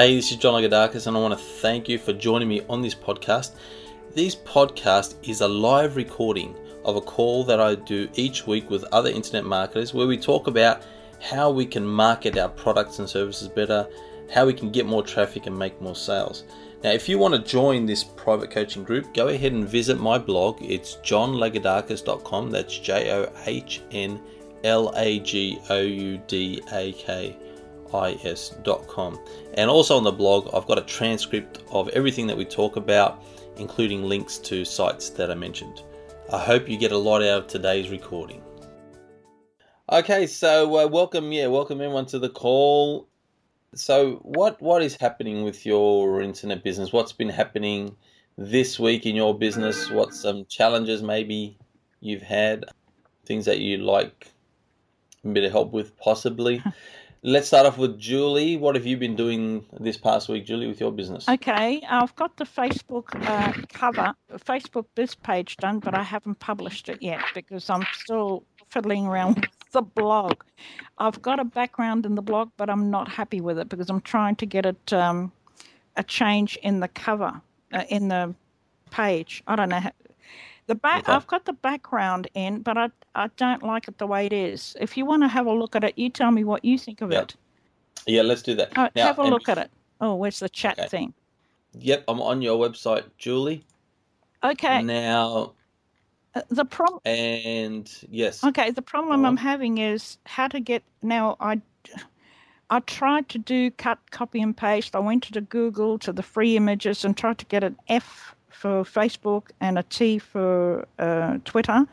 Hey, this is John Lagoudakis, and I want to thank you for joining me on this podcast. This podcast is a live recording of a call that I do each week with other internet marketers where we talk about how we can market our products and services better, how we can get more traffic and make more sales. Now, if you want to join this private coaching group, go ahead and visit my blog. It's johnlagoudakis.com. That's J O H N L A G O U D A K is.com. And also on the blog, I've got a transcript of everything that we talk about, including links to sites that I mentioned. I hope you get a lot out of today's recording. Okay, so uh, welcome, yeah, welcome everyone to the call. So, what what is happening with your internet business? What's been happening this week in your business? What some challenges maybe you've had? Things that you like a bit of help with, possibly. Let's start off with Julie. What have you been doing this past week, Julie, with your business? Okay, I've got the Facebook uh, cover, Facebook biz page done, but I haven't published it yet because I'm still fiddling around with the blog. I've got a background in the blog, but I'm not happy with it because I'm trying to get it um, a change in the cover, uh, in the page. I don't know how, the back, okay. I've got the background in, but I I don't like it the way it is. If you want to have a look at it, you tell me what you think of yeah. it. Yeah, let's do that. now, have a look at it. Oh, where's the chat okay. thing? Yep, I'm on your website, Julie. Okay. Now, uh, the problem. And yes. Okay, the problem I'm having is how to get. Now, I. I tried to do cut, copy, and paste. I went to the Google to the free images and tried to get an F for Facebook and a T for uh, Twitter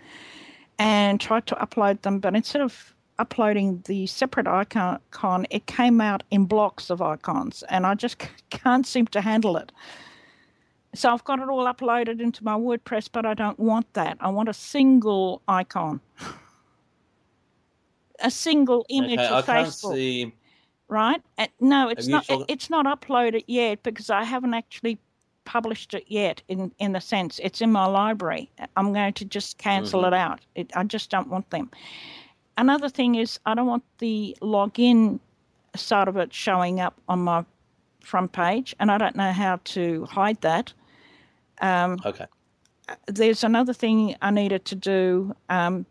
and tried to upload them. But instead of uploading the separate icon, it came out in blocks of icons, and I just can't seem to handle it. So I've got it all uploaded into my WordPress, but I don't want that. I want a single icon, a single image okay, of I Facebook. See... Right? no, it's not. It's not uploaded yet because I haven't actually published it yet in in the sense it's in my library i'm going to just cancel mm-hmm. it out it, i just don't want them another thing is i don't want the login side of it showing up on my front page and i don't know how to hide that um, okay there's another thing i needed to do um,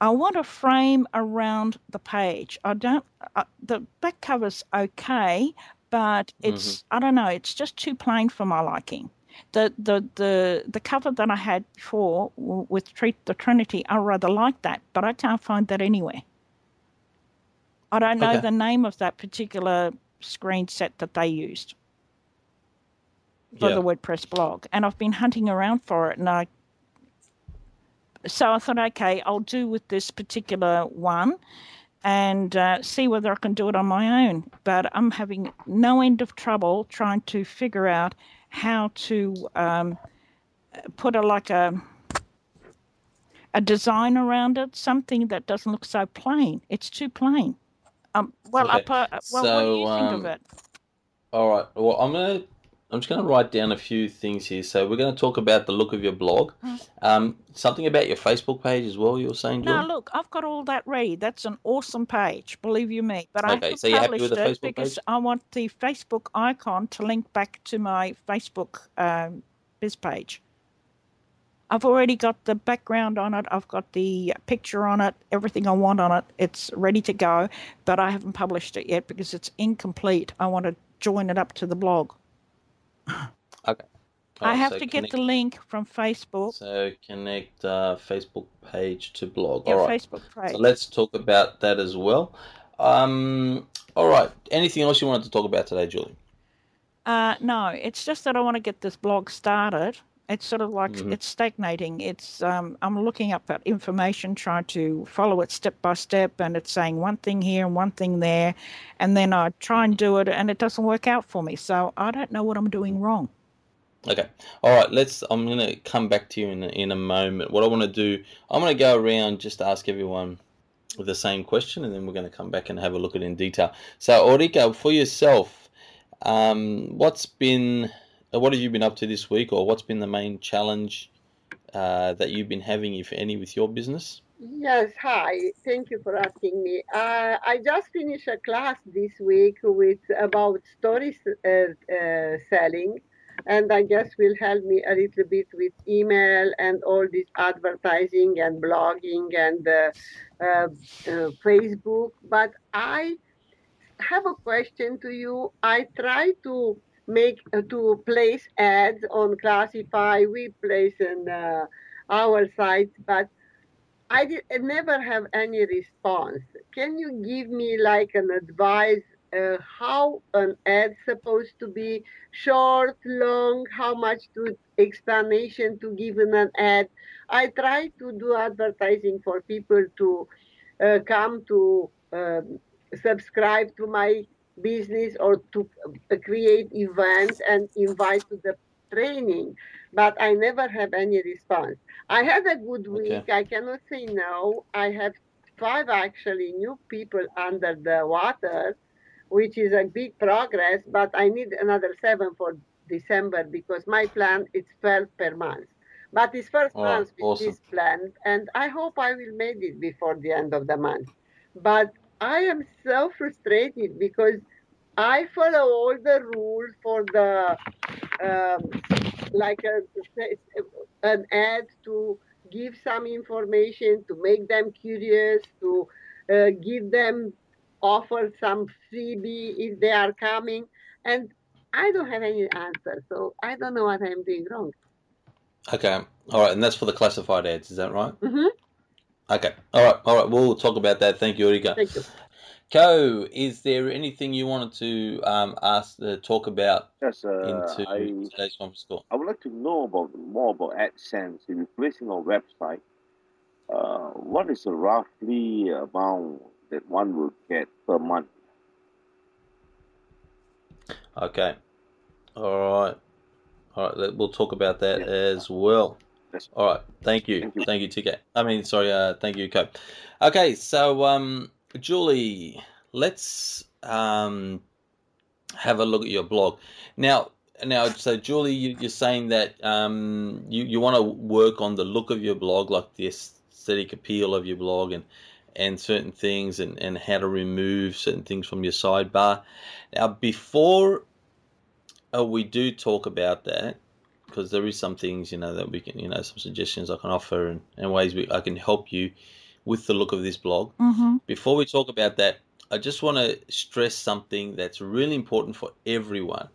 I want a frame around the page. I don't. Uh, the back cover's okay, but it's mm-hmm. I don't know, it's just too plain for my liking. The the the the cover that I had before with treat the Trinity, I rather like that, but I can't find that anywhere. I don't know okay. the name of that particular screen set that they used for yeah. the WordPress blog, and I've been hunting around for it, and I. So I thought, okay, I'll do with this particular one, and uh, see whether I can do it on my own. But I'm having no end of trouble trying to figure out how to um, put a like a a design around it, something that doesn't look so plain. It's too plain. Um, well, okay. I, well, so, what do you think um, of it? All right. Well, I'm gonna I'm just going to write down a few things here. So we're going to talk about the look of your blog. Um, something about your Facebook page as well. You were saying, No, look, I've got all that read. That's an awesome page, believe you me. But okay, I so you're happy with the Facebook because page? I want the Facebook icon to link back to my Facebook um, biz page. I've already got the background on it. I've got the picture on it. Everything I want on it. It's ready to go, but I haven't published it yet because it's incomplete. I want to join it up to the blog. Okay. I have so to get the link from Facebook. So connect uh, Facebook page to blog. Yeah, all right. Facebook page. So let's talk about that as well. Um, all right. Anything else you wanted to talk about today, Julie? Uh, no, it's just that I want to get this blog started it's sort of like mm-hmm. it's stagnating. It's um, I'm looking up that information, trying to follow it step by step, and it's saying one thing here and one thing there, and then I try and do it, and it doesn't work out for me. So I don't know what I'm doing wrong. Okay. All right. Let's. I'm going to come back to you in a, in a moment. What I want to do, I'm going to go around just ask everyone the same question, and then we're going to come back and have a look at it in detail. So, Ulrika, for yourself, um, what's been what have you been up to this week, or what's been the main challenge uh, that you've been having, if any, with your business? Yes, hi. Thank you for asking me. Uh, I just finished a class this week with about stories uh, uh, selling, and I guess will help me a little bit with email and all this advertising and blogging and uh, uh, Facebook. But I have a question to you. I try to make uh, to place ads on Classify. We place in uh, our site, but I, did, I never have any response. Can you give me like an advice uh, how an ad supposed to be short, long, how much to explanation to give in an ad? I try to do advertising for people to uh, come to um, subscribe to my business or to uh, create events and invite to the training, but I never have any response. I had a good week. Okay. I cannot say no. I have five actually new people under the water, which is a big progress, but I need another seven for December because my plan is 12 per month. But it's first Oh, month with awesome. this plan, and I hope I will make it before the end of the month. But I am so frustrated because I follow all the rules for the um, like a, an ad to give some information to make them curious to uh, give them offer some freebie if they are coming and i don't have any answer so i don't know what i'm doing wrong Okay. All right. And that's for the classified ads. Is that right? hmm Okay. All right. All right. We'll talk about that. Thank you, Ulrika. thank you Co, is there anything you wanted to um, ask, uh, talk about Yes, uh, into I today's conference call? I would like to know about more about AdSense. If you're placing a website, uh, what is the roughly amount that one will get per month? Okay. All right. All right. We'll talk about that Yeah. as well. Yes. All right. Thank you. Thank you. Thank you, TK. I mean, sorry. Uh, thank you, Co. Okay. So, um, Julie, let's um, have a look at your blog now. Now, so Julie, you, you're saying that um, you you want to work on the look of your blog, like the aesthetic appeal of your blog, and and certain things, and and how to remove certain things from your sidebar. Now, before uh, we do talk about that, because there is some things you know that we can, you know, some suggestions I can offer and, and ways we, I can help you with the look of this blog. Mm-hmm. Before we talk about that, I just want to stress something that's really important for everyone.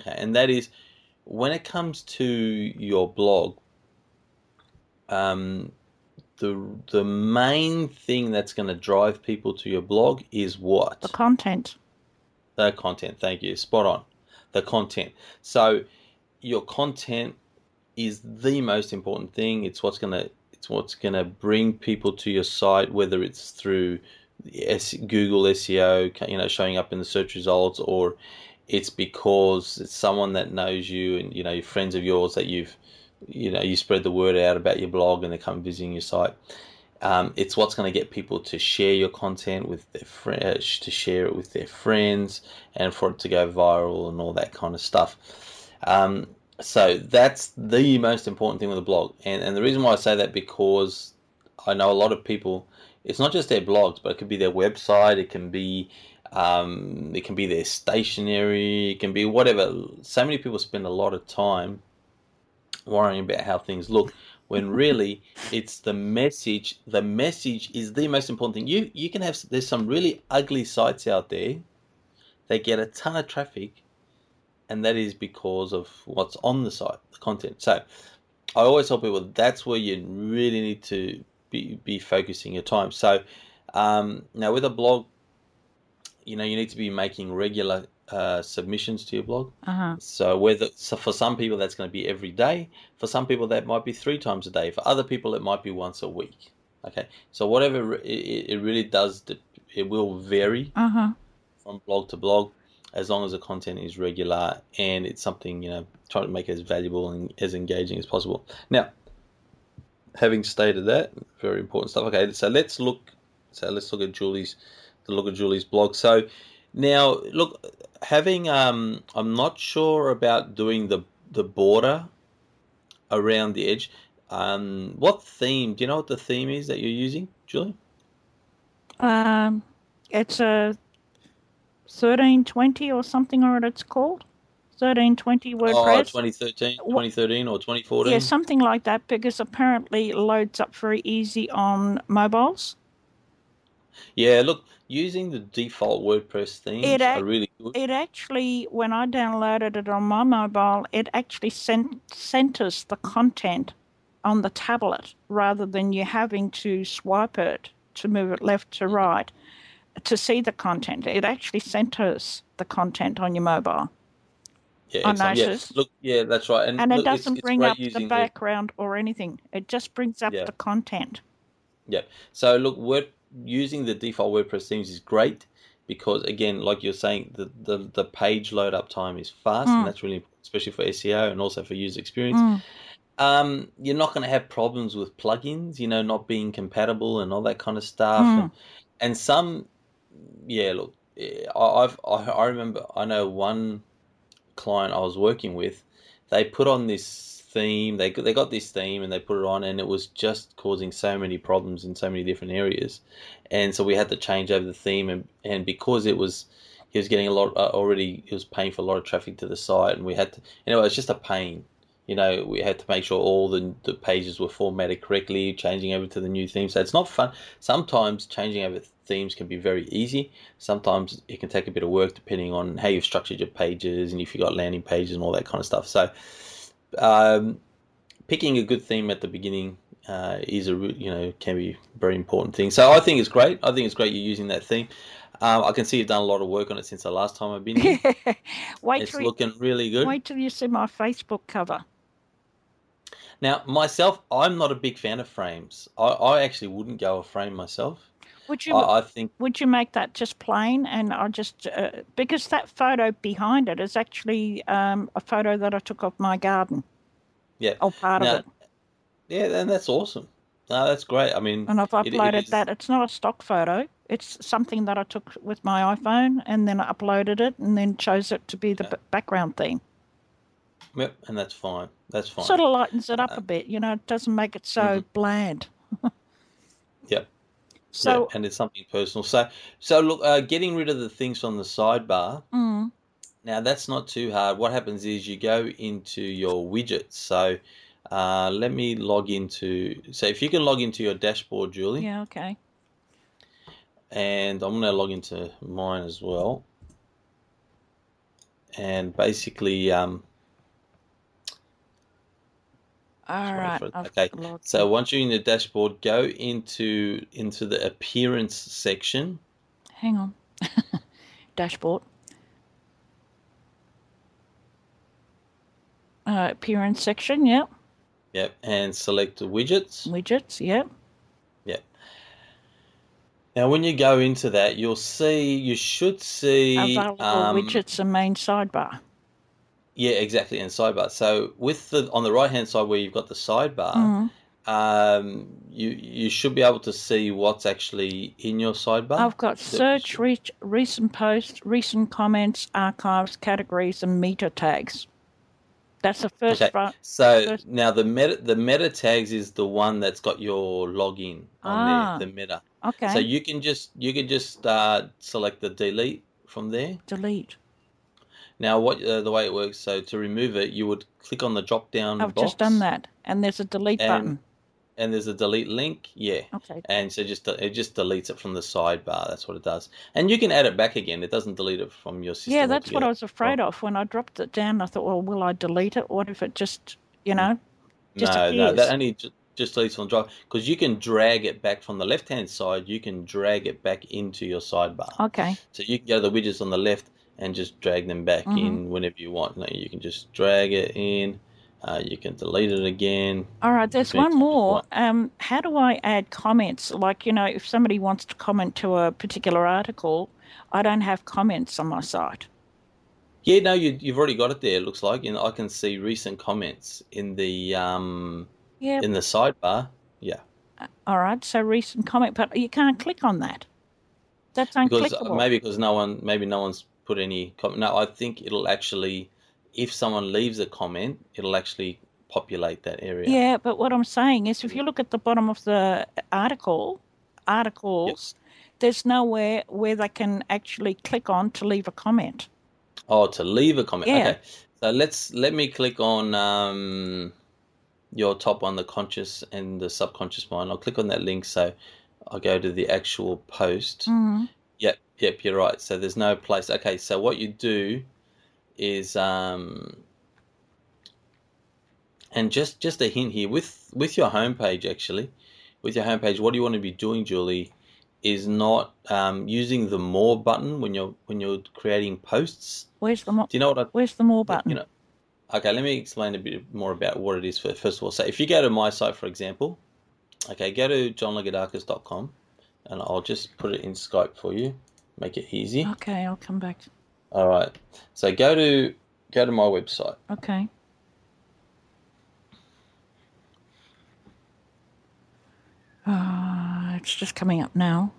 Okay, and that is when it comes to your blog, um, the the main thing that's going to drive people to your blog is what? The content. The content. Thank you. Spot on. The content. So your content is the most important thing. It's what's gonna it's what's gonna bring people to your site, whether it's through Google SEO, you know, showing up in the search results, or it's because it's someone that knows you and you know, your friends of yours that you've you know you spread the word out about your blog and they come visiting your site. Um, it's what's going to get people to share your content with their friends, to share it with their friends, and for it to go viral and all that kind of stuff. Um, so that's the most important thing with a blog, and and the reason why I say that because I know a lot of people. It's not just their blogs, but it could be their website. It can be um, it can be their stationery. It can be whatever. So many people spend a lot of time worrying about how things look when really it's the message the message is the most important thing you you can have there's some really ugly sites out there they get a ton of traffic and that is because of what's on the site the content so i always tell people that's where you really need to be, be focusing your time so um, now with a blog you know you need to be making regular uh, submissions to your blog Uh-huh. so whether so for some people that's going to be every day, for some people that might be three times a day, for other people it might be once a week. Okay, so whatever it, it it really does, it will vary Uh-huh. from blog to blog, as long as the content is regular and it's something you know try to make as valuable and as engaging as possible. Now, having stated that, very important stuff. Okay, so let's look. So let's look at Julie's the look at Julie's blog. So now look, having um, I'm not sure about doing the the border around the edge. Um, what theme? Do you know what the theme is that you're using, Julie? Um, it's a 1320 or something or what it's called. 1320 Oh, WordPress. 2013, Wha- 2013 or 2014? yeah, something like that because apparently it loads up very easy on mobiles. Yeah, look, using the default WordPress themes It ac- are really good. It actually, when I downloaded it on my mobile, it actually sent centers the content on the tablet rather than you having to swipe it to move it left to mm. right to see the content. It actually centers the content on your mobile. Yeah, I. Yeah, look, yeah, that's right. And, And it look, it's- doesn't it's bring up the background or anything. It just brings up Yeah. the content. Yeah. So look, Word using the default WordPress themes is great because again, like you're saying, the the, the page load up time is fast, Mm. and that's really important, especially for SEO and also for user experience. Mm. Um, you're not going to have problems with plugins, you know, not being compatible and all that kind of stuff. Mm. And, and some, yeah, look, I- I've I, I remember I know one client I was working with, they put on this theme. They they got this theme and they put it on, and it was just causing so many problems in so many different areas. And so we had to change over the theme, and and because it was he was getting a lot uh, already, he was paying for a lot of traffic to the site, and we had to. Anyway, it's just a pain. You know, we had to make sure all the, the pages were formatted correctly, changing over to the new theme. So it's not fun. Sometimes changing over themes can be very easy. Sometimes it can take a bit of work depending on how you've structured your pages and if you've got landing pages and all that kind of stuff. So um, picking a good theme at the beginning uh, is a you know can be a very important thing. So I think it's great. I think it's great you're using that theme. Um, I can see you've done a lot of work on it since the last time I've been here. wait, it's till you, looking really good. wait till you see my Facebook cover. Now, myself, I'm not a big fan of frames. I, I actually wouldn't go a frame myself. Would you I, I think would you make that just plain and I just uh, because that photo behind it is actually um, a photo that I took of my garden yeah, or part Now, of it, yeah, and that's awesome. No, that's great. I mean, and I've it- it uploaded that. It's not a stock photo. It's something that I took with my iPhone and then I uploaded it and then chose it to be the Yeah. b- background theme. Yep, and that's fine. That's fine. Sort of lightens it up Uh, a bit, you know. It doesn't make it so Mhm. bland. Yep. So yeah, and it's something personal. So, so look, uh, getting rid of the things on the sidebar. mm, Now that's not too hard. What happens is you go into your widgets. So, uh, let me log into. So if you can log into your dashboard, Julie, yeah, okay. and I'm going to log into mine as well. And basically, um, All right. okay, so once you're in the dashboard, go into into the appearance section. hang on. Dashboard. Uh, appearance section, yep. Yep, and select the widgets. Widgets, yep. Yep. Now, when you go into that, you'll see you should see Available um, widgets and main sidebar. Yeah, exactly, and sidebar. So with the on the right hand side where you've got the sidebar, Mm. um, you you should be able to see what's actually in your sidebar. I've got search, reach, recent posts, recent comments, archives, categories, and meta tags. That's the first Okay. front. So First- now the meta the meta tags is the one that's got your login on Ah. there, the meta. Okay. So you can just you can just uh, select the delete from there. delete. Now what uh, the way it works? So to remove it, you would click on the drop down I've box. just done that, and there's a delete And- button. and there's a delete link. Yeah. Okay. And so just it just deletes it from the sidebar. That's what it does. And you can add it back again. It doesn't delete it from your system. Yeah, that's what I was afraid of when I dropped it down. I thought, well, will I delete it? What if it just, you know? just no, no, that only just deletes on drive because you can drag it back from the left hand side. You can drag it back into your sidebar. Okay. So you can go to the widgets on the left and just drag them back Mhm. in whenever you want. Like you can just drag it in. Uh, you can delete it again. All right. There's one more. Um, how do I add comments? Like, you know, if somebody wants to comment to a particular article, I don't have comments on my site. Yeah, no, you, you've already got it there. It looks like, and I can see recent comments in the um Yeah. in the sidebar. Yeah, All right. So recent comment, but you can't click on that. That's unclickable. because uh, unclickable. maybe because no one maybe no one's put any comment. No, I think it'll actually, if someone leaves a comment, it'll actually populate that area. Yeah, but what I'm saying is, if you look at the bottom of the article, articles, there's nowhere where they can actually click on to leave a comment. Oh, to leave a comment. Yeah. Okay. So let's let me click on um, your top one, the conscious and the subconscious mind. I'll click on that link. So I'll go to the actual post. Mm. Yep, yep, you're right. So there's no place. Okay, so what you do is um and just just a hint here with with your homepage actually, with your homepage, what do you want to be doing, Julie, is not um, using the more button when you're when you're creating posts. Where's the more? Do you know what I Where's the more button? you know? Okay, let me explain a bit more about what it is for, first of all. So if you go to my site, for example, okay, go to johnlagoudakis.com and I'll just put it in Skype for you, make it easy. Okay, I'll come back. All right. So go to go to my website. Okay. Uh, it's just coming up now.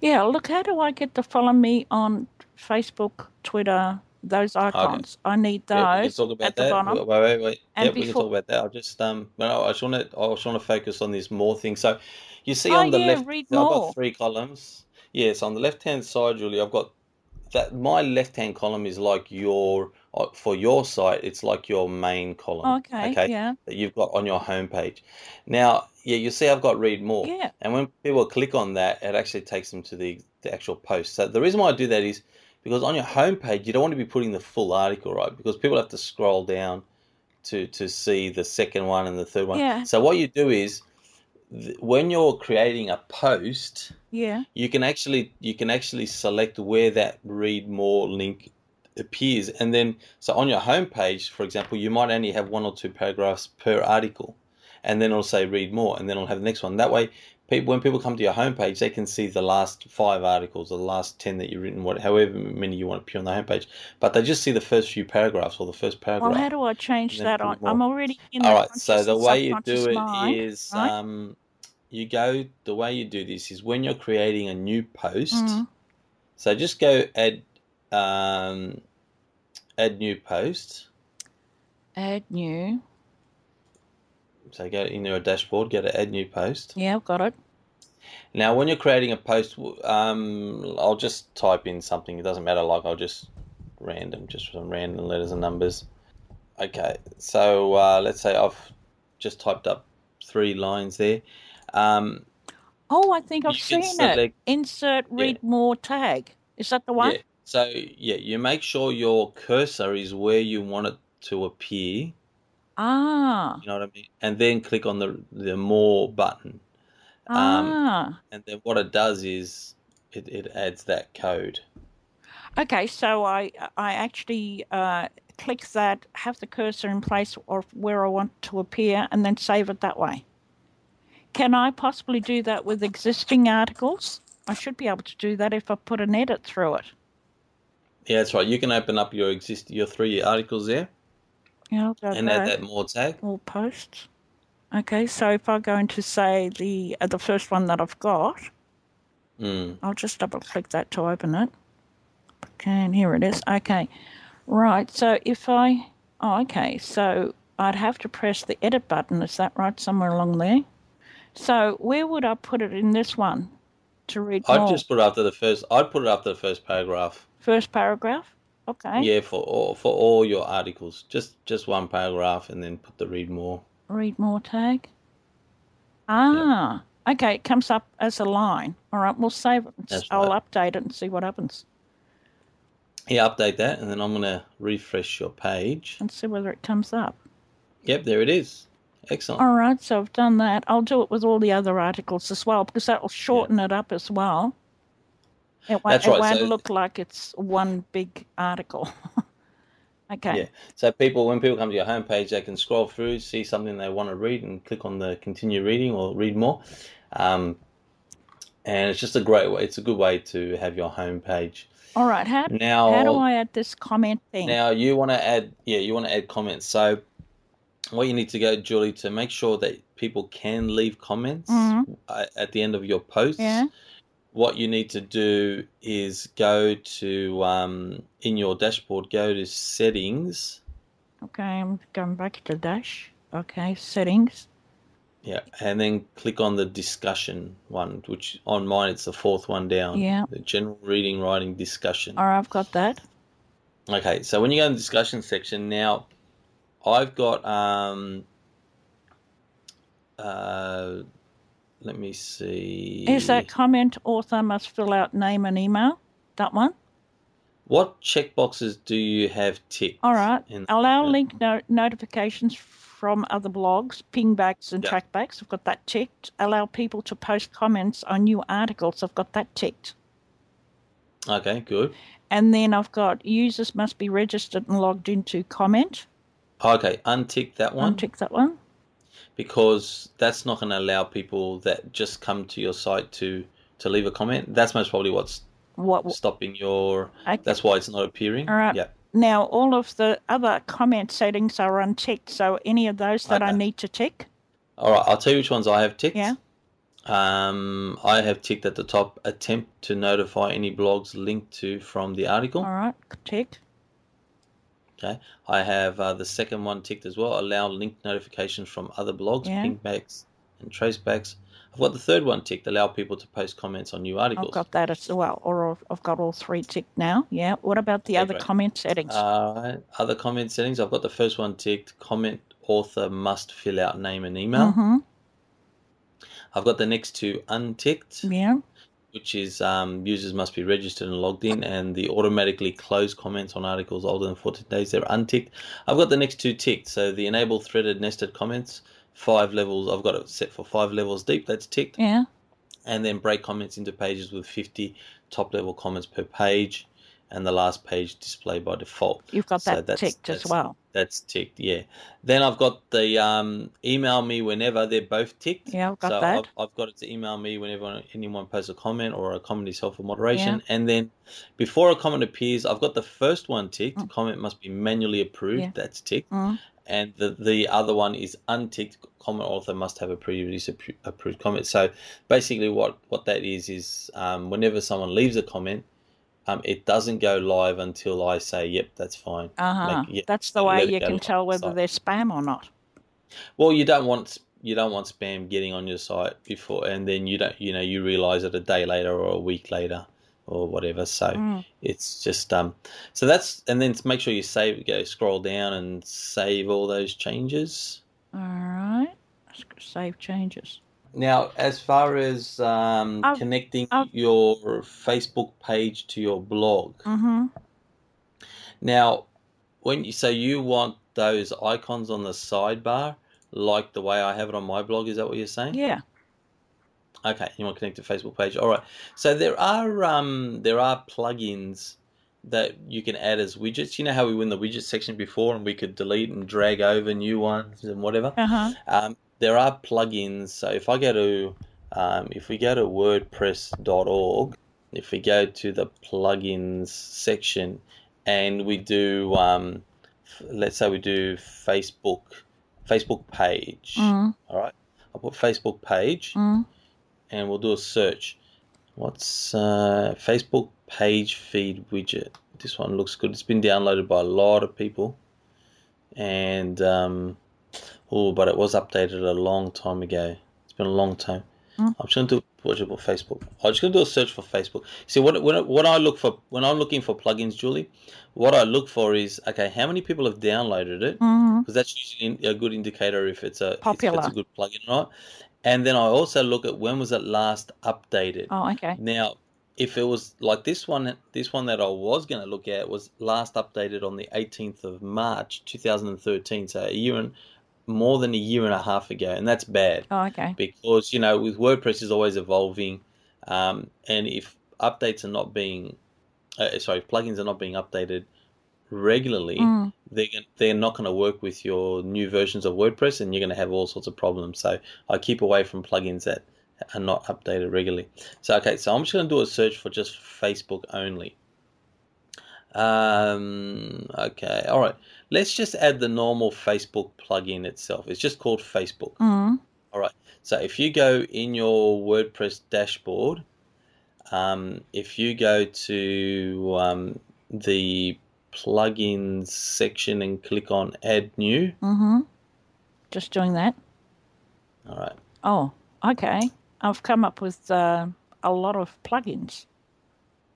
Yeah, look, how do I get to follow me on Facebook, Twitter, those icons? I need those Yeah, we can talk about at the that. bottom. Wait, wait, wait. And Yep, we can before- talk about that. I'll just um, well, I just want to, I just want to focus on this more thing. So, you see Oh, on the yeah, left, I've got three columns. Yes, on the left hand side, Julie, I've got that. My left hand column is like your uh, for your site. It's like your main column. Okay, Okay. yeah, That you've got on your homepage. Now, yeah, you see, I've got read more. yeah. And when people click on that, it actually takes them to the, the actual post. So the reason why I do that is because on your homepage, you don't want to be putting the full article, right? Because people have to scroll down to to see the second one and the third one. Yeah. So what you do is th- when you're creating a post, Yeah. you can actually you can actually select where that read more link appears and then so on your homepage for example you might only have one or two paragraphs per article and then it'll say read more and then it'll have the next one that way people when people come to your homepage they can see the last five articles or the last 10 that you've written what however many you want to appear on the homepage but they just see the first few paragraphs or the first paragraph Well, how do I change that on? more. I'm already in all right, so the way you do it mind, is, right? um, you go. The way you do this is when you're creating a new post. Mhm. So just go add, um, add new post. Add new. So go in your dashboard, go to add new post. Yeah, I've got it. Now, when you're creating a post, um, I'll just type in something. It doesn't matter. Like I'll just random, just some random letters and numbers. Okay, so uh, let's say I've just typed up three lines there. Um, Oh, I think I've seen it. Insert read more tag. Is that the one? Yeah. So yeah, you make sure your cursor is where you want it to appear. Ah, You know what I mean? And then click on the the more button. Um, ah. And then what it does is it, it adds that code. Okay, so I I actually uh, click that, have the cursor in place or where I want to appear, and then save it that way. Can I possibly do that with existing articles? I should be able to do that if I put an edit through it. Yeah, that's right. You can open up your exist your three articles there Yeah, I'll go and there. add that more tag. All posts. Okay, so if I go into say the uh, the first one that I've got, Mm. I'll just double click that to open it. Okay, and here it is. Okay, right. So if I, oh, okay. So I'd have to press the edit button. Is that right? Somewhere along there. So where would I put it in this one to read I'd more? just put it after the first. I'd put it after the first paragraph. First paragraph. Okay. Yeah, for all for all your articles, just just one paragraph, and then put the read more. Read more tag. Ah. Okay, it comes up as a line. All right, we'll save it. That's I'll right. update it and see what happens Yeah, update that, and then I'm gonna refresh your page. and see whether it comes up. Yep, there it is. Excellent. All right, so I've done that. I'll do it with all the other articles as well because that will shorten it up as well. It won't, That's it won't so- look like it's one big article. okay. Yeah. So people, when people come to your homepage, they can scroll through, see something they want to read, and click on the continue reading or read more. Um, and it's just a great way. It's a good way to have your homepage. All right. How, Now, how do I add this comment thing? now you want to add, yeah, you want to add comments. So what you need to go, Julie, to make sure that people can leave comments Mhm. uh, at the end of your posts. Yeah. What you need to do is go to um, in your dashboard, go to settings, Okay, I'm going back to dash. Okay, settings. Yeah, and then click on the discussion one, which on mine it's the fourth one down. Yeah. The general reading, writing, discussion. All right, I've got that. Okay, so when you go in the discussion section now, I've got um. Uh, let me see. Is that comment author must fill out name and email? That one? What checkboxes do you have ticked? All right. in- Allow yeah. link no- notifications from other blogs, pingbacks and Yeah. trackbacks. I've got that ticked. Allow people to post comments on new articles. I've got that ticked. Okay, good. And then I've got users must be registered and logged into comment. Okay, untick that one Untick that one. Because that's not going to allow people that just come to your site to to leave a comment. That's most probably what's What? stopping your. Okay. That's why it's not appearing. All right. Yeah. Now all of the other comment settings are unchecked, So any of those that I need to tick. All right. I'll tell you which ones I have ticked. Yeah. Um, I have ticked at the top. Attempt to notify any blogs linked to from the article. All right. Tick. Okay. I have uh, the second one ticked as well. Allow link notifications from other blogs, Yeah. pingbacks, and trackbacks. I've got the third one ticked. Allow people to post comments on new articles. I've got that as well. Or I've- got all three ticked now. Yeah. What about the Okay, other great. comment settings? Uh, other comment settings. I've got the first one ticked. Comment author must fill out name and email. mm-hmm. I've got the next two unticked, Yeah. Which is um, users must be registered and logged in, and the automatically close comments on articles older than 14 days. They're unticked. I've got the next two ticked. So the enable threaded nested comments, five levels. I've got it set for five levels deep. That's ticked. Yeah. and then break comments into pages with 50 top level comments per page and the last page display by default You've got So that that's- ticked as well. that's ticked yeah then i've got the um, email me whenever they're both ticked Yeah, I've got so that. I've, I've got it to email me whenever anyone posts a comment or a comment is held for moderation and then before a comment appears i've got the first one ticked Mm. comment must be manually approved Yeah. that's ticked Mm. and the, the other one is unticked comment author must have a previously appro- approved comment so basically what what that is is um, whenever someone leaves a comment um, it doesn't go live until i say yep that's fine Uh huh. Like, yeah, That's the way you can live tell whether site. they're spam or not. well you don't want you don't want spam getting on your site before and then you don't you know you realize it a day later or a week later or whatever so Mm. it's just um so that's and then make sure you save go scroll down and save all those changes All right. Save changes. Now, as far as um, I've- connecting I've- your Facebook page to your blog, Mm-hmm. now when you say you want those icons on the sidebar, like the way I have it on my blog, is that what you're saying? Yeah. Okay, you want to connect to Facebook page. All right. So there are um there are plugins that you can add as widgets. You know how we were in the widget section before, and we could delete and drag over new ones and whatever. Uh huh. Um, there are plugins. So if I go to, um, if we go to WordPress.org, if we go to the plugins section, and we do, um, f- let's say we do Facebook, Facebook page. Mm. All right, I'll put Facebook page, Mm. and we'll do a search. What's uh, Facebook page feed widget? This one looks good. It's been downloaded by a lot of people, and um, oh, but it was updated a long time ago. It's been a long time. Mm. I'm just gonna do what put Facebook. I'm just gonna do a search for Facebook. See what when what I look for when I'm looking for plugins, Julie. What I look for is okay, how many people have downloaded it? Because that's usually a good indicator if it's a if Popular. it's a good plugin or not. And then I also look at when was it last updated. Oh, okay. Now, if it was like this one, this one that I was going to look at was last updated on the 18th of March 2013, so a year and more than a year and a half ago, and that's bad Oh, okay. because you know with WordPress is always evolving, um, and if updates are not being, uh, sorry, if plugins are not being updated regularly, Mm. they're they're not going to work with your new versions of WordPress, and you're going to have all sorts of problems. So I keep away from plugins that are not updated regularly. So okay, so I'm just going to do a search for just Facebook only. Um, okay, all right. Let's just add the normal Facebook plugin itself. It's just called Facebook. Mm. All right. So if you go in your WordPress dashboard, um, if you go to um, the plugins section and click on Add New. Mm-hmm. Just doing that. All right. Oh, okay. I've come up with uh, a lot of plugins.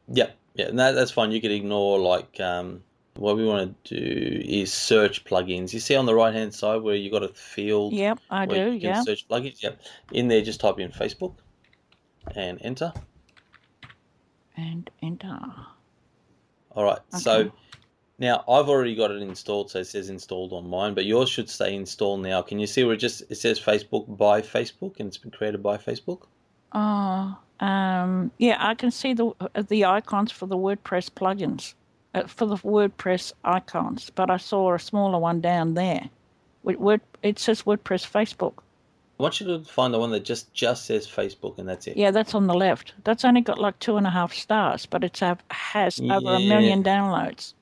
Yeah, yeah, and that's fine. You could ignore like um, what we want to do is search plugins. You see on the right hand side where you got a field. Yep, I do. You can Yeah. search plugins. Yep. In there, just type in Facebook and enter. And enter. All right. So now I've already got it installed, so it says installed on mine, but yours should say install now. Can you see where it just it says Facebook by Facebook and it's been created by Facebook? Oh, um, yeah, I can see the uh, the icons for the WordPress plugins, for the WordPress icons, but I saw a smaller one down there. Word, it says WordPress Facebook. I want you to find the one that just just says Facebook and that's it. Yeah, that's on the left. That's only got like two and a half stars, but it's have, has over a million downloads,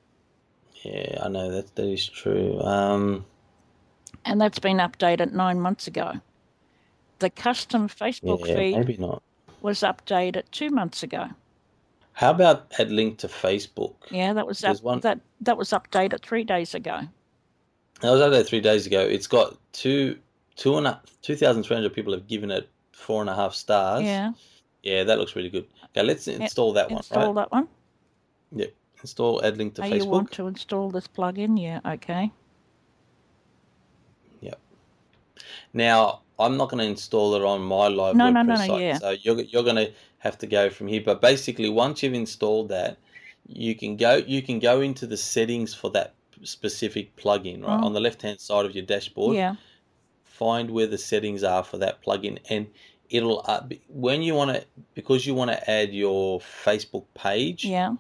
Yeah, I know that that is true. Um, and that's been updated nine months ago. The custom Facebook yeah, feed maybe not. was updated two months ago. How about add link to Facebook? Yeah, that was up, one- that that was updated three days ago. That was there three days ago. It's got two two and a, two thousand three hundred people have given it four and a half stars. Yeah, Yeah, that looks really good. Okay, let's install that one, install right? that one. Yep. Install add link to Oh, Facebook. you want to install this plugin? Yeah, okay. Yep. Now, I'm not going to install it on my live No, WordPress no, no, no, site. yeah. So you're you're going to have to go from here. But basically, once you've installed that, you can go you can go into the settings for that specific plugin, right? Oh. On the left hand side of your dashboard, Yeah, find where the settings are for that plugin, and it'll uh, when you want to because you want to add your Facebook page. yeah.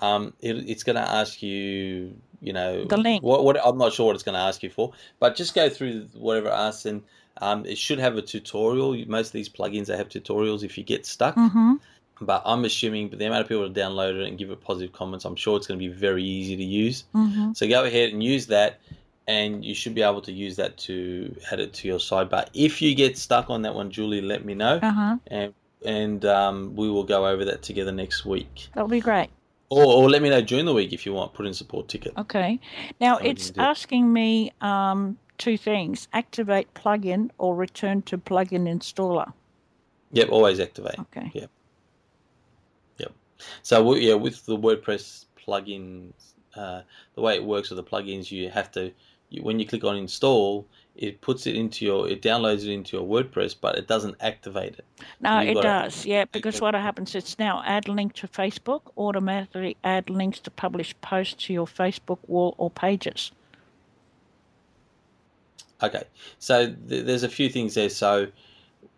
um, it, it's going to ask you, you know, The link. What, what I'm not sure what it's going to ask you for, but just go through whatever it asks, and um, it should have a tutorial. Most of these plugins they have tutorials if you get stuck. Mm-hmm. But I'm assuming but the amount of people that download it and give it positive comments, I'm sure it's going to be very easy to use. Mm-hmm. So go ahead and use that, and you should be able to use that to add it to your sidebar. If you get stuck on that one, Julie, let me know, Uh-huh. and and um, we will go over that together next week. That'll be great. Or, or let me know during the week if you want. Put in support ticket. Okay. Now it's can do it. asking me um, two things: activate plugin or return to plugin installer. Yep, always activate. Okay. Yep. Yep. So yeah, with the WordPress plugins, uh, the way it works with the plugins, you have to you, when you click on install, it puts it into your it downloads it into your WordPress, but it doesn't activate it. No, you've it does. Yeah, because what happens? It's now add link to Facebook. Automatically add links to publish posts to your Facebook wall or pages. Okay, so th- there's a few things there. So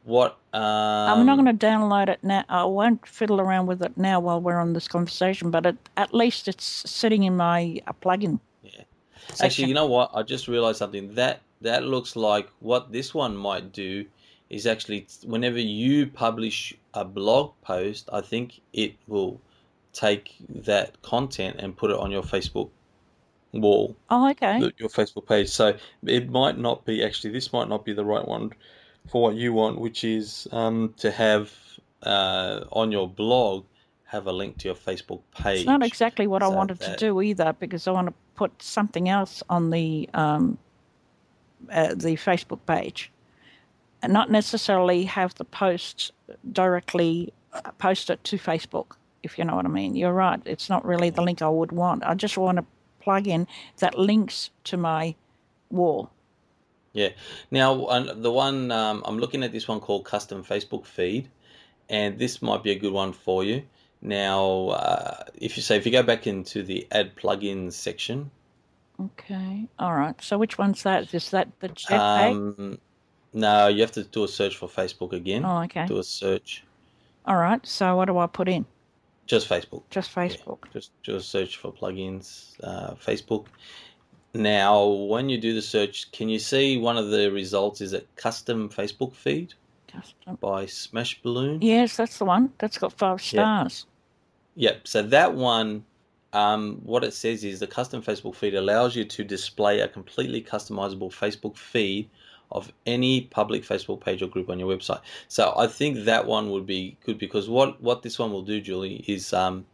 what? Um, I'm not going to download it now. I won't fiddle around with it now while we're on this conversation, but it, at least it's sitting in my uh, plugin. Yeah. Actually, you know what? I just realized something. That that looks like what this one might do is actually whenever you publish a blog post, I think it will take that content and put it on your Facebook wall, Oh, okay. the- your Facebook page. So it might not be actually this might not be the right one for what you want, which is um, to have uh, on your blog have a link to your Facebook page. It's not exactly what I So wanted to do either, because I want to put something else on the um, uh, the Facebook page, and not necessarily have the post directly uh, post it to Facebook. If you know what I mean, you're right. It's not really the link I would want. I just want to plug in that links to my wall. Yeah. Now, the one um, I'm looking at this one called custom Facebook feed, and this might be a good one for you. Now, uh, if you say if you go back into the add plugins section, Okay. All right. So which one's that? Is that the Jetpack? um, no, you have to do a search for Facebook again. oh, okay. Do a search, All right. So what do I put in? Just Facebook. Just Facebook. Just just search for plugins, uh, Facebook. Now, when you do the search, can you see one of the results is a custom Facebook feed Custom. by Smash Balloon? Yes, that's the one. That's got five stars. Yep. So that one, um, what it says is the custom Facebook feed allows you to display a completely customizable Facebook feed of any public Facebook page or group on your website. So I think that one would be good because what what this one will do, Julie, is um,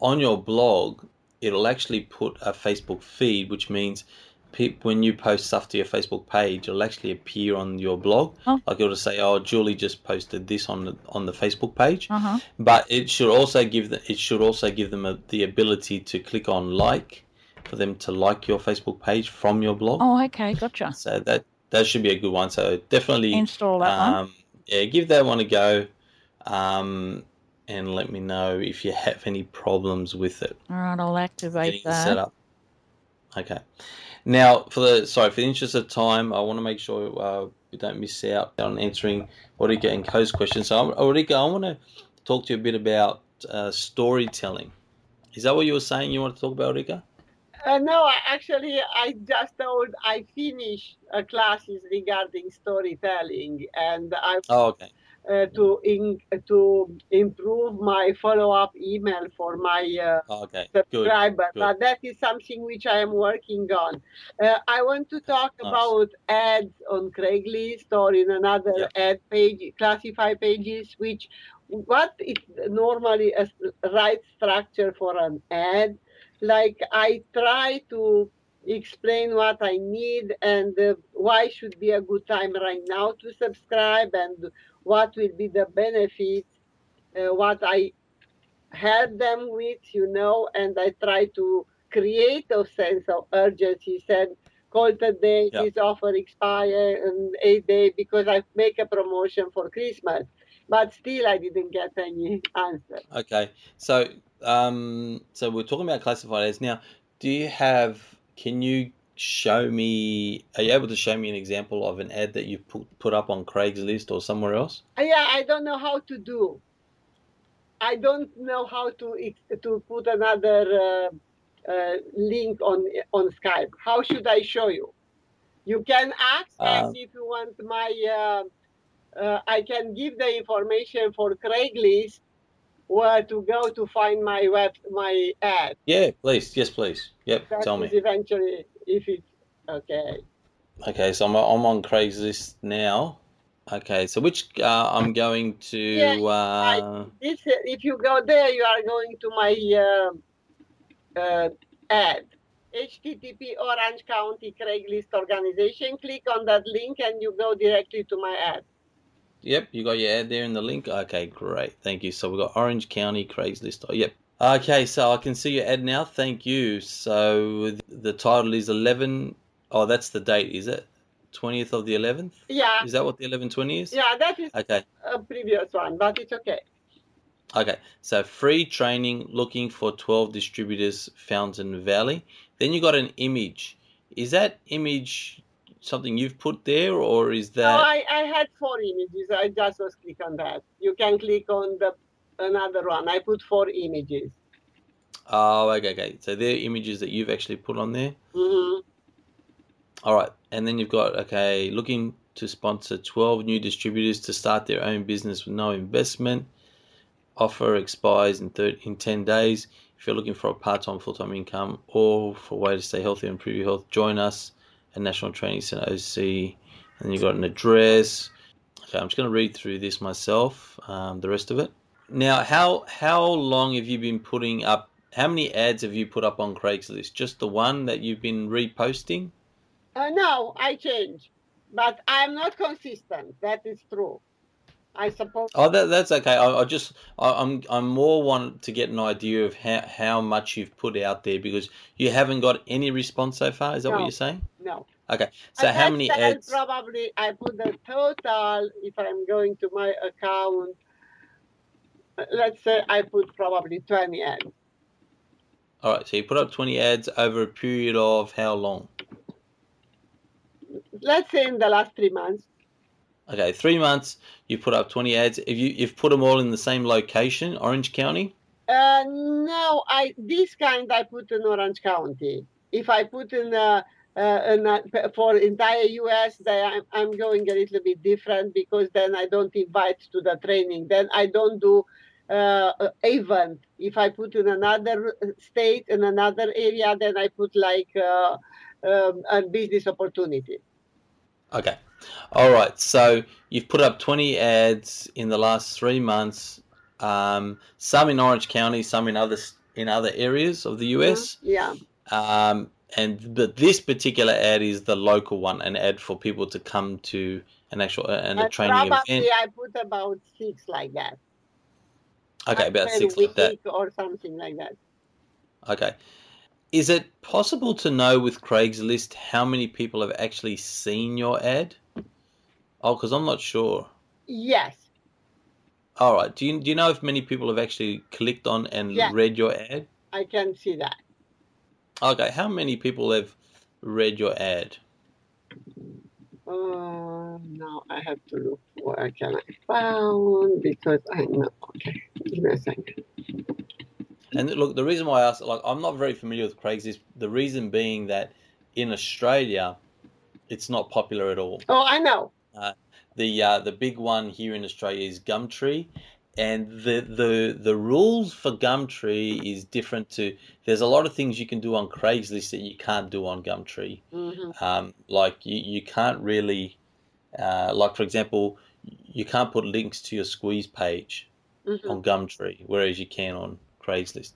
on your blog it'll actually put a Facebook feed, which means pe- when you post stuff to your Facebook page, it'll actually appear on your blog. Oh. Like it'll say, "Oh, Julie just posted this on the on the Facebook page." Uh huh. But it should also give the, it should also give them a, the ability to click on like for them to like your Facebook page from your blog. Oh, okay, gotcha. So that that should be a good one. So definitely Install that one. um, yeah, give that one a go, um, and let me know if you have any problems with it All right, I'll activate getting it set that. up. Okay. Now, for the sorry, for the interest of time, I want to make sure uh, we don't miss out on answering Ulrika and Co's questions. So, Ulrika, I want to talk to you a bit about uh, storytelling. Is that what you were saying you want to talk about, Ulrika? Uh, no, actually, I just told I finished uh, classes regarding storytelling, and I Oh, okay. uh, to in, to improve my follow up email for my uh, Oh, okay. Subscriber. good. But that is something which I am working on. Uh, I want to talk Nice. about ads on Craigslist or in another Yeah. ad page, classify pages, which what is normally a right structure for an ad. Like I try to explain what I need and uh, why should be a good time right now to subscribe and what will be the benefits, uh, what I help them with, you know, and I try to create a sense of urgency. Said, call today, Yeah. this offer expire in eight days because I make a promotion for Christmas. But still, I didn't get any answer. Okay. So, um, so we're talking about classified ads now. Do you have? Can you show me? Are you able to show me an example of an ad that you put put up on Craigslist or somewhere else? Uh, Yeah, I don't know how to do. I don't know how to to put another uh, uh, link on on Skype. How should I show you? You can access Um, if you want my. Uh, I can give the information for Craigslist where to go to find my web my ad. Yeah, please. Yes, please. Yep. That tell me. eventually if it's okay. Okay, so I'm I'm on Craigslist now. Okay, so which uh, I'm going to. Yeah, Uh, This, if you go there, you are going to my uh, uh, ad. HTTP Orange County Craigslist organization. Click on that link and you go directly to my ad. Yep, you got your ad there in the link. Okay, great. Thank you. So we've got Orange County Craigslist. Oh, yep. Okay, so I can see your ad now. Thank you. So the title is 11. Oh, that's the date, is it? 20th of the 11th? Yeah, Is that what the 1120 is? yeah, that is Okay. a previous one, but it's okay. Okay. So free training looking for 12 distributors, Fountain Valley. Then you got an image. Is that image something you've put there or is that. I, I had four images. I just was click on that. You can click on the another one. I put four images. Oh, okay, okay. So they're images that you've actually put on there. hmm All right, and then you've got okay, looking to sponsor 12 new distributors to start their own business with no investment. Offer expires in thir- in 10 days. If you're looking for a part-time, full-time income, or for a way to stay healthy and improve your health, join us at National Training Center OC. And you've got an address. Okay, I'm just going to read through this myself. Um, the rest of it. Now, how how long have you been putting up? How many ads have you put up on Craigslist? Just the one that you've been reposting? Uh, no, I change, but I'm not consistent. That is true. I suppose. Oh, that, that's okay. I, I just I, I'm I'm more want to get an idea of how, how much you've put out there because you haven't got any response so far. Is that what you're saying? No. Okay. So I how many ads? Probably I put the total. If I'm going to my account, let's say I put probably 20 ads. All right. So you put up 20 ads over a period of how long? Let's say in the last three months. Okay, three months. You put up 20 ads. If you you've put them all in the same location, Orange County. Uh, no, I this kind I put in Orange County. If I put in uh, uh, in, uh, for entire US, then I'm, I'm going a little bit different because then I don't invite to the training. Then I don't do uh, event. If I put in another state in another area, then I put like uh, um, a business opportunity. Okay. All right. So you've put up 20 ads in the last three months. Um, some in Orange County, some in other in other areas of the US. Yeah. Um, and but this particular ad is the local one, an ad for people to come to an actual uh, and a training probably event. I put about six like that. Okay, about six like that. or something like that. Okay. Is it possible to know with Craigslist how many people have actually seen your ad? Oh, because I'm not sure. Yes. All right. Do you do you know if many people have actually clicked on and Yeah. read your ad? I can see that. Okay. How many people have read your ad? Uh, now I have to look where can I found because I know. Okay, give me a second. And look, the reason why I asked, like, I'm not very familiar with Craigslist. The reason being that in Australia, it's not popular at all. Oh, I know. The uh, the big one here in Australia is Gumtree, and the the the rules for Gumtree is different to. There's a lot of things you can do on Craigslist that you can't do on Gumtree. hmm Um, like you, you can't really, uh, like for example, you can't put links to your squeeze page hmm on Gumtree, whereas you can on Craigslist.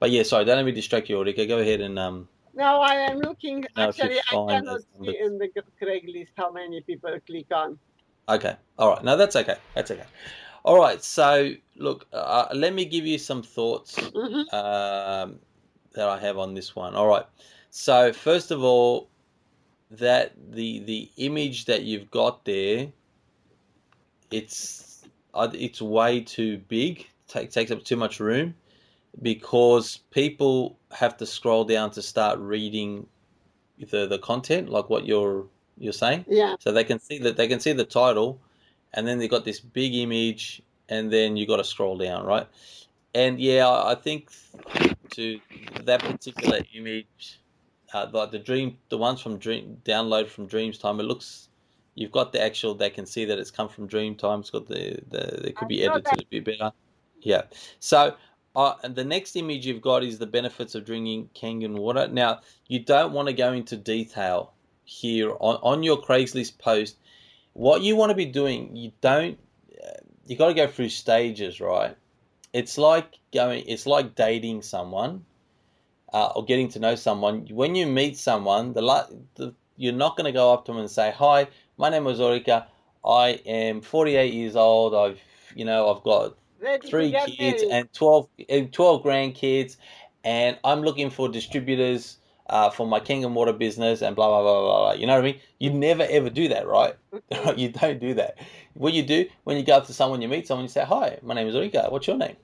But yeah, sorry, don't let me distract you, Ulrika. Go ahead and um, Now I am looking. You Actually, I cannot see in the Craigslist how many people click on. okay, all right, no, that's okay, that's okay. All right, so look, uh, let me give you some thoughts hmm um, that I have on this one. All right, so first of all, that the the image that you've got there, it's uh, it's way too big. Take, takes up too much room because people have to scroll down to start reading the the content, like what you're you're saying. Yeah. So they can see that they can see the title, and then they've got this big image, and then you've got to scroll down, right? And yeah, I think to that particular image, uh, like the dream, the ones from Dream download from Dreamstime, it looks. You've got the actual. They can see that it's come from Dreamstime. It's got the the. It could be edited a bit better. Yeah. So uh, and the next image you've got is the benefits of drinking Kangen water. Now, you don't want to go into detail here on, on your Craigslist post. What you want to be doing, you don't, uh, you got to go through stages, right? It's like going, it's like dating someone uh, or getting to know someone. When you meet someone, the, the you're not going to go up to them and say, "Hi, my name is Ulrika. I am 48 years old. I've, you know, I've got Ready three kids married. and 12, 12 grandkids, and I'm looking for distributors uh, for my Kangen Water business and blah, blah, blah, blah, blah. You know what I mean? You never ever do that, right? you don't do that. What you do when you go up to someone, you meet someone, you say, Hi, my name is Ulrika. What's your name?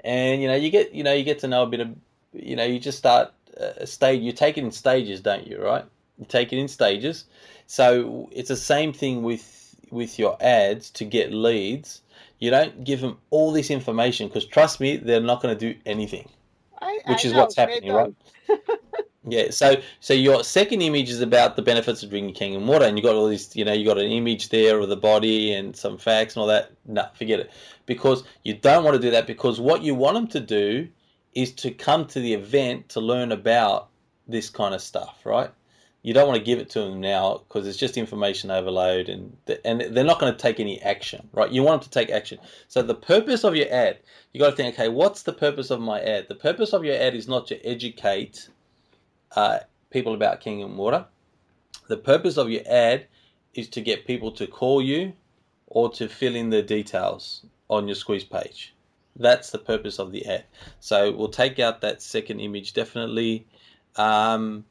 And, you know, you get, you know, you get to know a bit of, you know, you just start uh, a stage, you take it in stages, don't you, right? You take it in stages. So it's the same thing with with your ads to get leads. You don't give them all this information because trust me, they're not going to do anything, I, which I is know, what's happening, right? Yeah. So so your second image is about the benefits of drinking Kangen water, and you got all these, you know, you got an image there of the body and some facts and all that. No, forget it, because you don't want to do that. Because what you want them to do is to come to the event to learn about this kind of stuff, right? You don't want to give it to them now because it's just information overload, and and they're not going to take any action, right? You want them to take action. So the purpose of your ad, you got to think, okay, what's the purpose of my ad? The purpose of your ad is not to educate uh, people about Kangen Water. The purpose of your ad is to get people to call you or to fill in the details on your squeeze page. That's the purpose of the ad. So we'll take out that second image definitely. Um,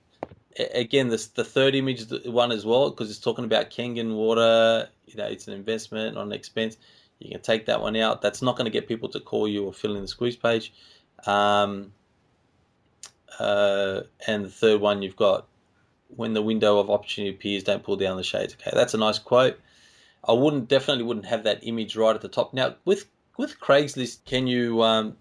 again, this the third image one as well because it's talking about Kangen water. You know, it's an investment, not an expense. You can take that one out. That's not going to get people to call you or fill in the squeeze page. Um, uh, and the third one you've got when the window of opportunity appears, don't pull down the shades. Okay, that's a nice quote. I wouldn't definitely wouldn't have that image right at the top. Now with with Craigslist, can you um,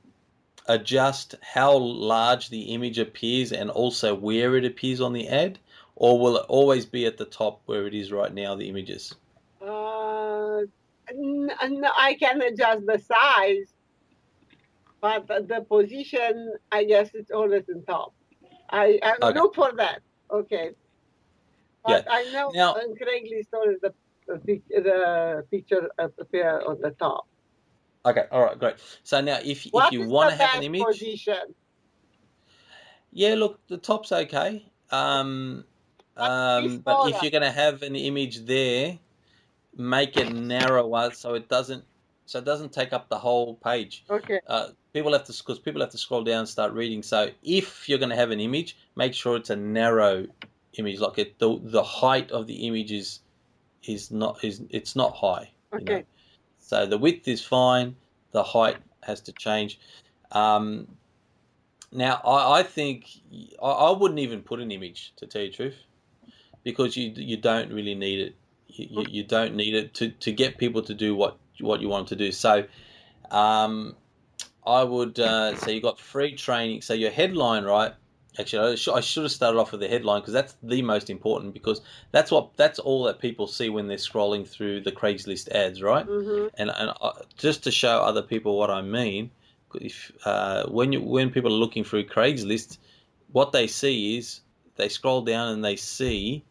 adjust how large the image appears and also where it appears on the ad, or will it always be at the top where it is right now? The images. Uh, I can adjust the size, but the- position, I guess it's always in top. I, I Okay. look for that. Okay. But I know Now- on Craigslist always the the, the picture appear on the top. Okay, all right, great. So now if What if you want to have an image, position? Yeah, look, the top's okay. Um, um, but if you're going to have an image there, make it narrower so it doesn't so it doesn't take up the whole page. Okay. Uh, people have to because people have to scroll down and start reading. So if you're going to have an image, make sure it's a narrow image. Like it, the the height of the image is is not is it's not high. Okay. You know? So the width is fine. The height has to change. Um, now I, I think I, I wouldn't even put an image to tell you the truth because you you don't really need it. You, you, you don't need it to, to get people to do what what you want them to do. So, um, I would uh, say you got free training. So your headline, right? Actually, I should, I should have started off with the headline because that's the most important because that's what that's all that people see when they're scrolling through the Craigslist ads, right? Mm-hmm. And and uh, just to show other people what I mean, if uh, when you when people are looking through Craigslist, what they see is they scroll down and they see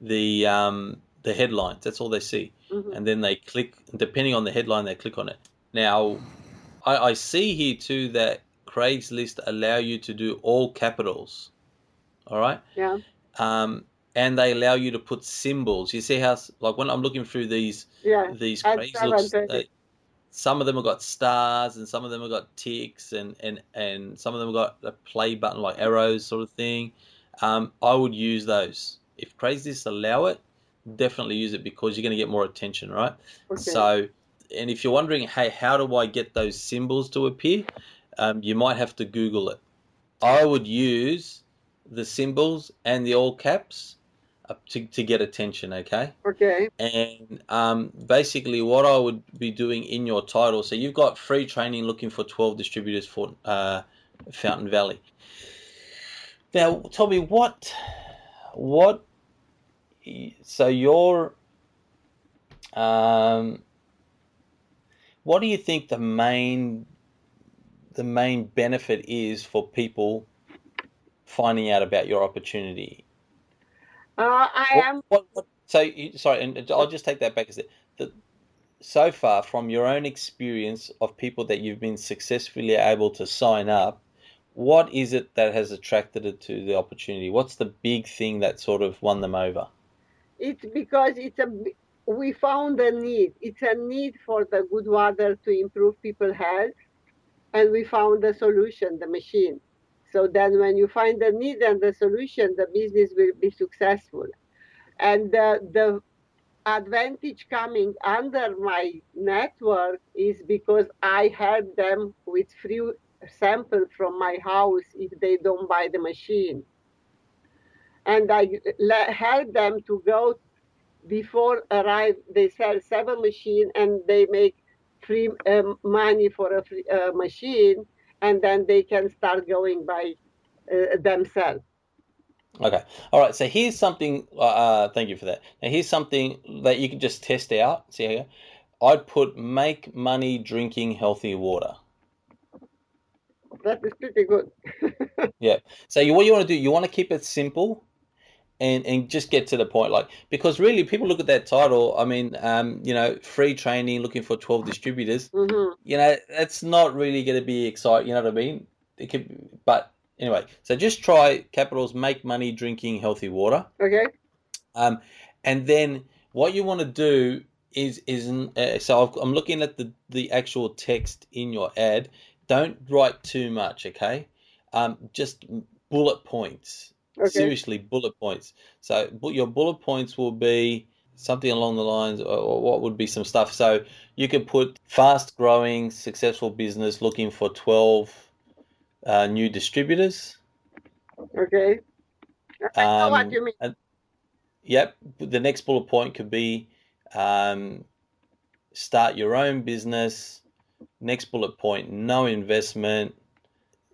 the um, the headlines. That's all they see, Mm-hmm. and then they click. Depending on the headline, they click on it. Now, I, I see here too that Craigslist allow you to do all capitals. All right. Yeah. Um, and they allow you to put symbols. You see how, like, when I'm looking through these Yeah. these Craigslist, 7:30. uh, some of them have got stars, and some of them have got ticks, and and and some of them have got a play button like arrows, sort of thing. Um, I would use those if Craigslist allow it. Definitely use it because you're going to get more attention, right? Okay. So, and if you're wondering, hey, how do I get those symbols to appear? Um, you might have to Google it. I would use the symbols and the all caps uh, to, to get attention, okay? okay. And um, basically, what I would be doing in your title so you've got free training looking for 12 distributors for uh, Fountain Valley. Now, tell me what, what, so your, um, what do you think the main, the main benefit is for people finding out about your opportunity? Uh, I am. what, what, so, you, sorry, and I'll just take that back step. The, so far, from your own experience of people that you've been successfully able to sign up, what is it that has attracted it to the opportunity? What's the big thing that sort of won them over? It's because it's a. We found a need. It's a need for the good water to improve people's health, and we found the solution, the machine. So then, when you find the need and the solution, the business will be successful. And the, the advantage coming under my network is because I help them with free sample from my house if they don't buy the machine. And I help them to go before arrive. They sell seven machine and they make free um, money for a free, uh, machine, and then they can start going by uh, themselves. Okay. All right. So here's something. Uh, uh, thank you for that. Now here's something that you can just test out. See here. I'd put make money drinking healthy water. That is pretty good. Yeah. So you, what you want to do, you want to keep it simple, and and just get to the point. Like because really, people look at that title. I mean, um, you know, free training, looking for twelve distributors. hmm You know, that's not really going to be exciting. You know what I mean? It could, but anyway. So just try capitals. Make money drinking healthy water. Okay. Um, and then what you want to do is is uh, so I've, I'm looking at the the actual text in your ad. Don't write too much, okay? Um, just bullet points. Okay. Seriously, bullet points. So your bullet points will be something along the lines, or what would be some stuff. So you could put fast growing, successful business looking for 12 uh, new distributors. Okay. Know what Um, you mean. and- Yep. The next bullet point could be um, start your own business. Next bullet point, no investment.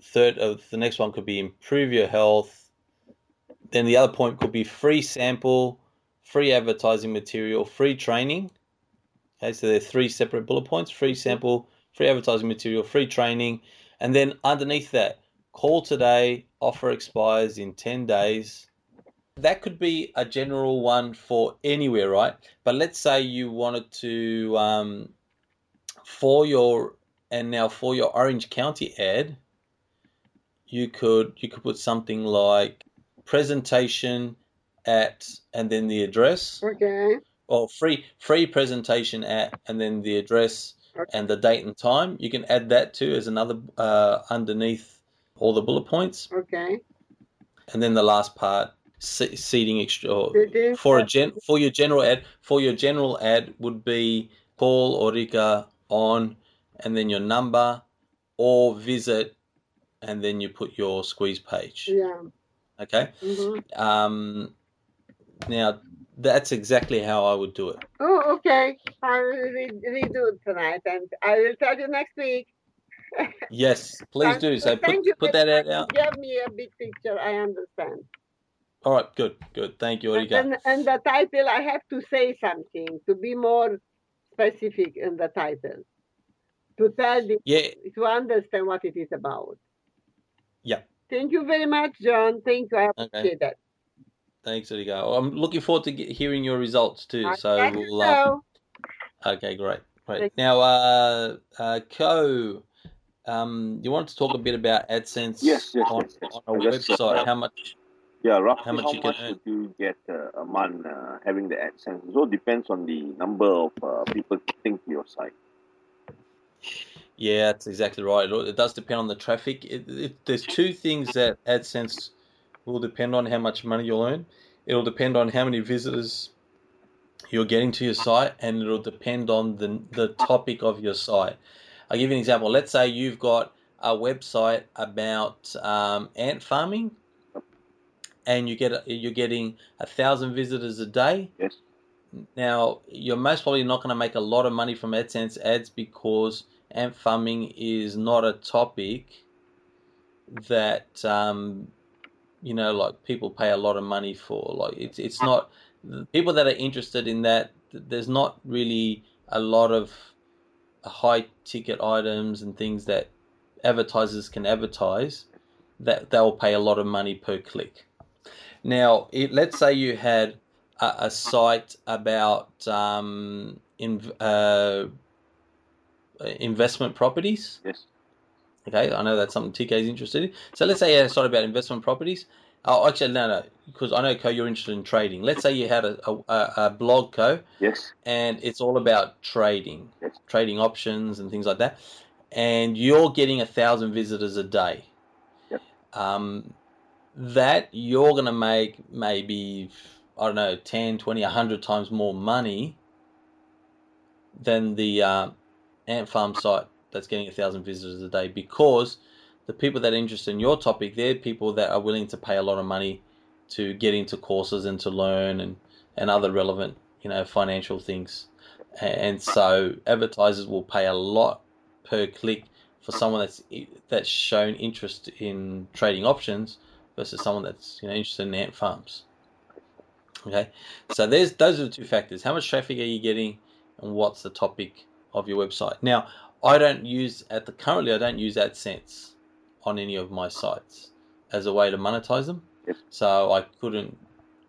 Third of the next one could be improve your health. Then the other point could be free sample, free advertising material, free training. Okay, so there are three separate bullet points: free sample, free advertising material, free training, and then underneath that, call today. Offer expires in ten days that could be a general one for anywhere, right? But let's say you wanted to um, for your and now for your Orange County ad, you could you could put something like presentation at and then the address Okay. or free free presentation at and then the address Okay. and the date and time. You can add that too as another uh, underneath all the bullet points, Okay. and then the last part se- seating extra or for a gen for your general ad for your general ad would be call Orica on and then your number or visit and then you put your squeeze page. Yeah. Okay. hmm Um, now that's exactly how I would do it. Oh, okay. I will re- redo it tonight, and I will tell you next week. Yes, please do. So put put that out. Give me a big picture. I understand. All right, good, good. Thank you, Orica. And, and the title, I have to say something to be more specific in the title, to tell the, Yeah, to understand what it is about. Yeah. Thank you very much, John. Thank you. I Okay. appreciate that. thanks, Orica. I'm looking forward to get, hearing your results too. I So we'll. Uh, okay, great, great. Thank- Now, uh, uh, Co, um, you want to talk a bit about AdSense Yes, yes, on, yes, yes. on a Yes, website? uh, How much? Yeah, roughly How much how you much earn? you get uh, a month uh, having the AdSense? It all depends on the number of uh, people clicking to your site. Yeah, that's exactly right. It, it does depend on the traffic. It, it, there's two things that AdSense will depend on how much money you'll earn. It'll depend on how many visitors you're getting to your site, and it'll depend on the the topic of your site. I'll give you an example. Let's say you've got a website about um, ant farming, and you get you're getting a thousand visitors a day. Yes. Now, you're most probably not going to make a lot of money from AdSense ads because ant farming is not a topic that um, you know, like people pay a lot of money for. Like it's it's not people that are interested in that. There's not really a lot of high ticket items and things that advertisers can advertise that they'll pay a lot of money per click. Now, it, let's say you had a, a site about um, in, uh, investment properties. Yes. Okay, I know that's something TK is interested in. So let's say you had about investment properties. Oh, actually, no, no, because I know, Co, you're interested in trading. Let's say you had a, a, a blog, Co, Yes. and it's all about trading, Yes. trading options and things like that. And you're getting a thousand visitors a day. Yep. Um, that you're going to make maybe, I don't know, 10, 20, 100 times more money than the uh, ant farm site that's getting a thousand visitors a day because the people that are interested in your topic, they're people that are willing to pay a lot of money to get into courses and to learn and, and other relevant, you know, financial things. And so advertisers will pay a lot per click for someone that's that's shown interest in trading options versus someone that's you know interested in ant farms. Okay, so there's those are the two factors. How much traffic are you getting, and what's the topic of your website? Now, I don't use at the currently I don't use AdSense on any of my sites as a way to monetize them. Yes. So I couldn't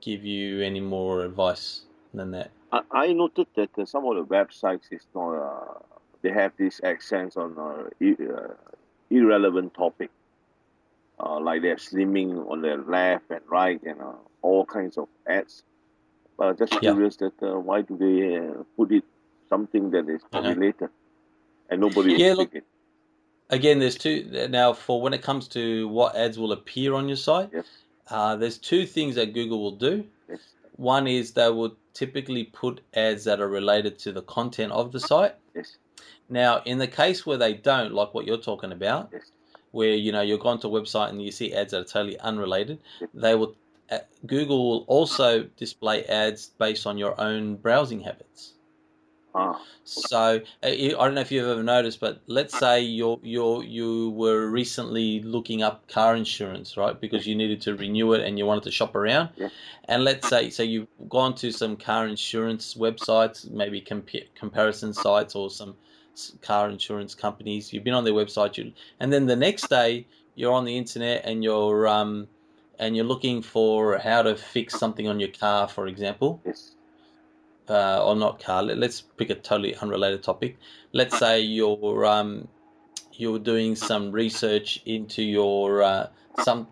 give you any more advice than that. I, I noted that uh, some of the websites is not uh, they have this AdSense on uh, ir- uh, irrelevant topic. Uh, like they have slimming on their left and right and uh, all kinds of ads. But I'm just Yeah. curious that uh, why do they uh, put it something that is Uh-huh. related and nobody Yeah, will look- it. Again, there's two now for when it comes to what ads will appear on your site. Yes. Uh, there's two things that Google will do. Yes. One is they will typically put ads that are related to the content of the site. Yes. Now, in the case where they don't, like what you're talking about, Yes. where you know you're going to a website and you see ads that are totally unrelated, Yes. they will. Uh, Google will also display ads based on your own browsing habits. Ah, So uh, I don't know if you've ever noticed, but let's say you're you're you were recently looking up car insurance, right? Because you needed to renew it and you wanted to shop around. Yeah. And let's say so you've gone to some car insurance websites, maybe compa- comparison sites or some car insurance companies. You've been on their website, you, and then the next day you're on the internet and you're um and you're looking for how to fix something on your car, for example yes. Uh, or not car. Let, let's pick a totally unrelated topic. Let's say you're um, you're doing some research into your uh, some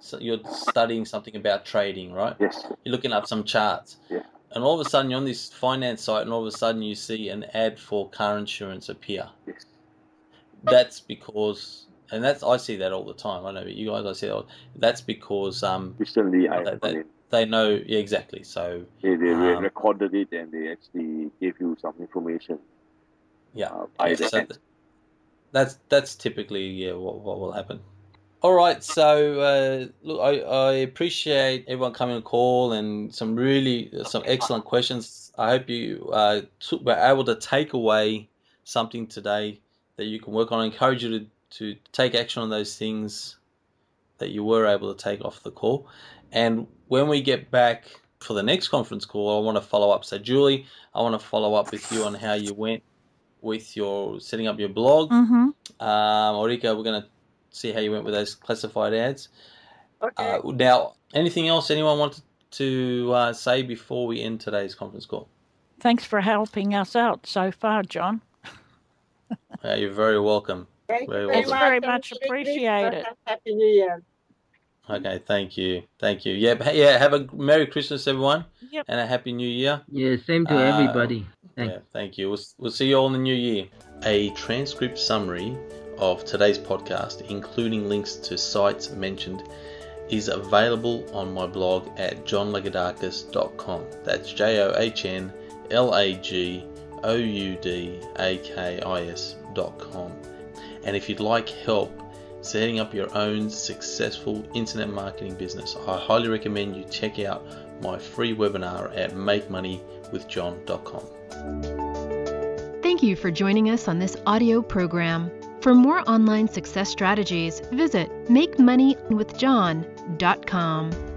so you're studying something about trading, right? Yes. You're looking up some charts. Yeah. And all of a sudden you're on this finance site and all of a sudden you see an ad for car insurance appear. Yes. That's because and that's I see that all the time. I know but you guys I see that. That's because um Recently, I That- got that- it. They know yeah, exactly. So They, they um, recorded it and they actually gave you some information. yeah. Uh, Yeah, so th- that's that's typically yeah what, what will happen. All right, so uh, look, I, I appreciate everyone coming on call and some really some excellent questions. I hope you uh, took, were able to take away something today that you can work on. I encourage you to, to take action on those things that you were able to take off the call. And when we get back for the next conference call, I want to follow up. So, Julie, I want to follow up with you on how you went with your setting up your blog. Mm-hmm. Um, Ulrika, we're going to see how you went with those classified ads. Okay. Uh, now, anything else anyone wanted to uh, say before we end today's conference call? Thanks for helping us out so far, John. Uh, you're very welcome. Thank very you well It's very much appreciated. Happy New Year. Okay, thank you, thank you. Yeah, yeah. Have a Merry Christmas, everyone, Yep. and a Happy New Year. Yeah, same to Uh, everybody. Thanks. Yeah, thank you. We'll, we'll see you all in the new year. A transcript summary of today's podcast, including links to sites mentioned, is available on my blog at johnlagoudakis.com. That's J O H N L A G O U D A K I S.com. And if you'd like help setting up your own successful internet marketing business, I highly recommend you check out my free webinar at makemoneywithjohn.com. Thank you for joining us on this audio program. For more online success strategies, visit MakeMoneyWithJohn.com.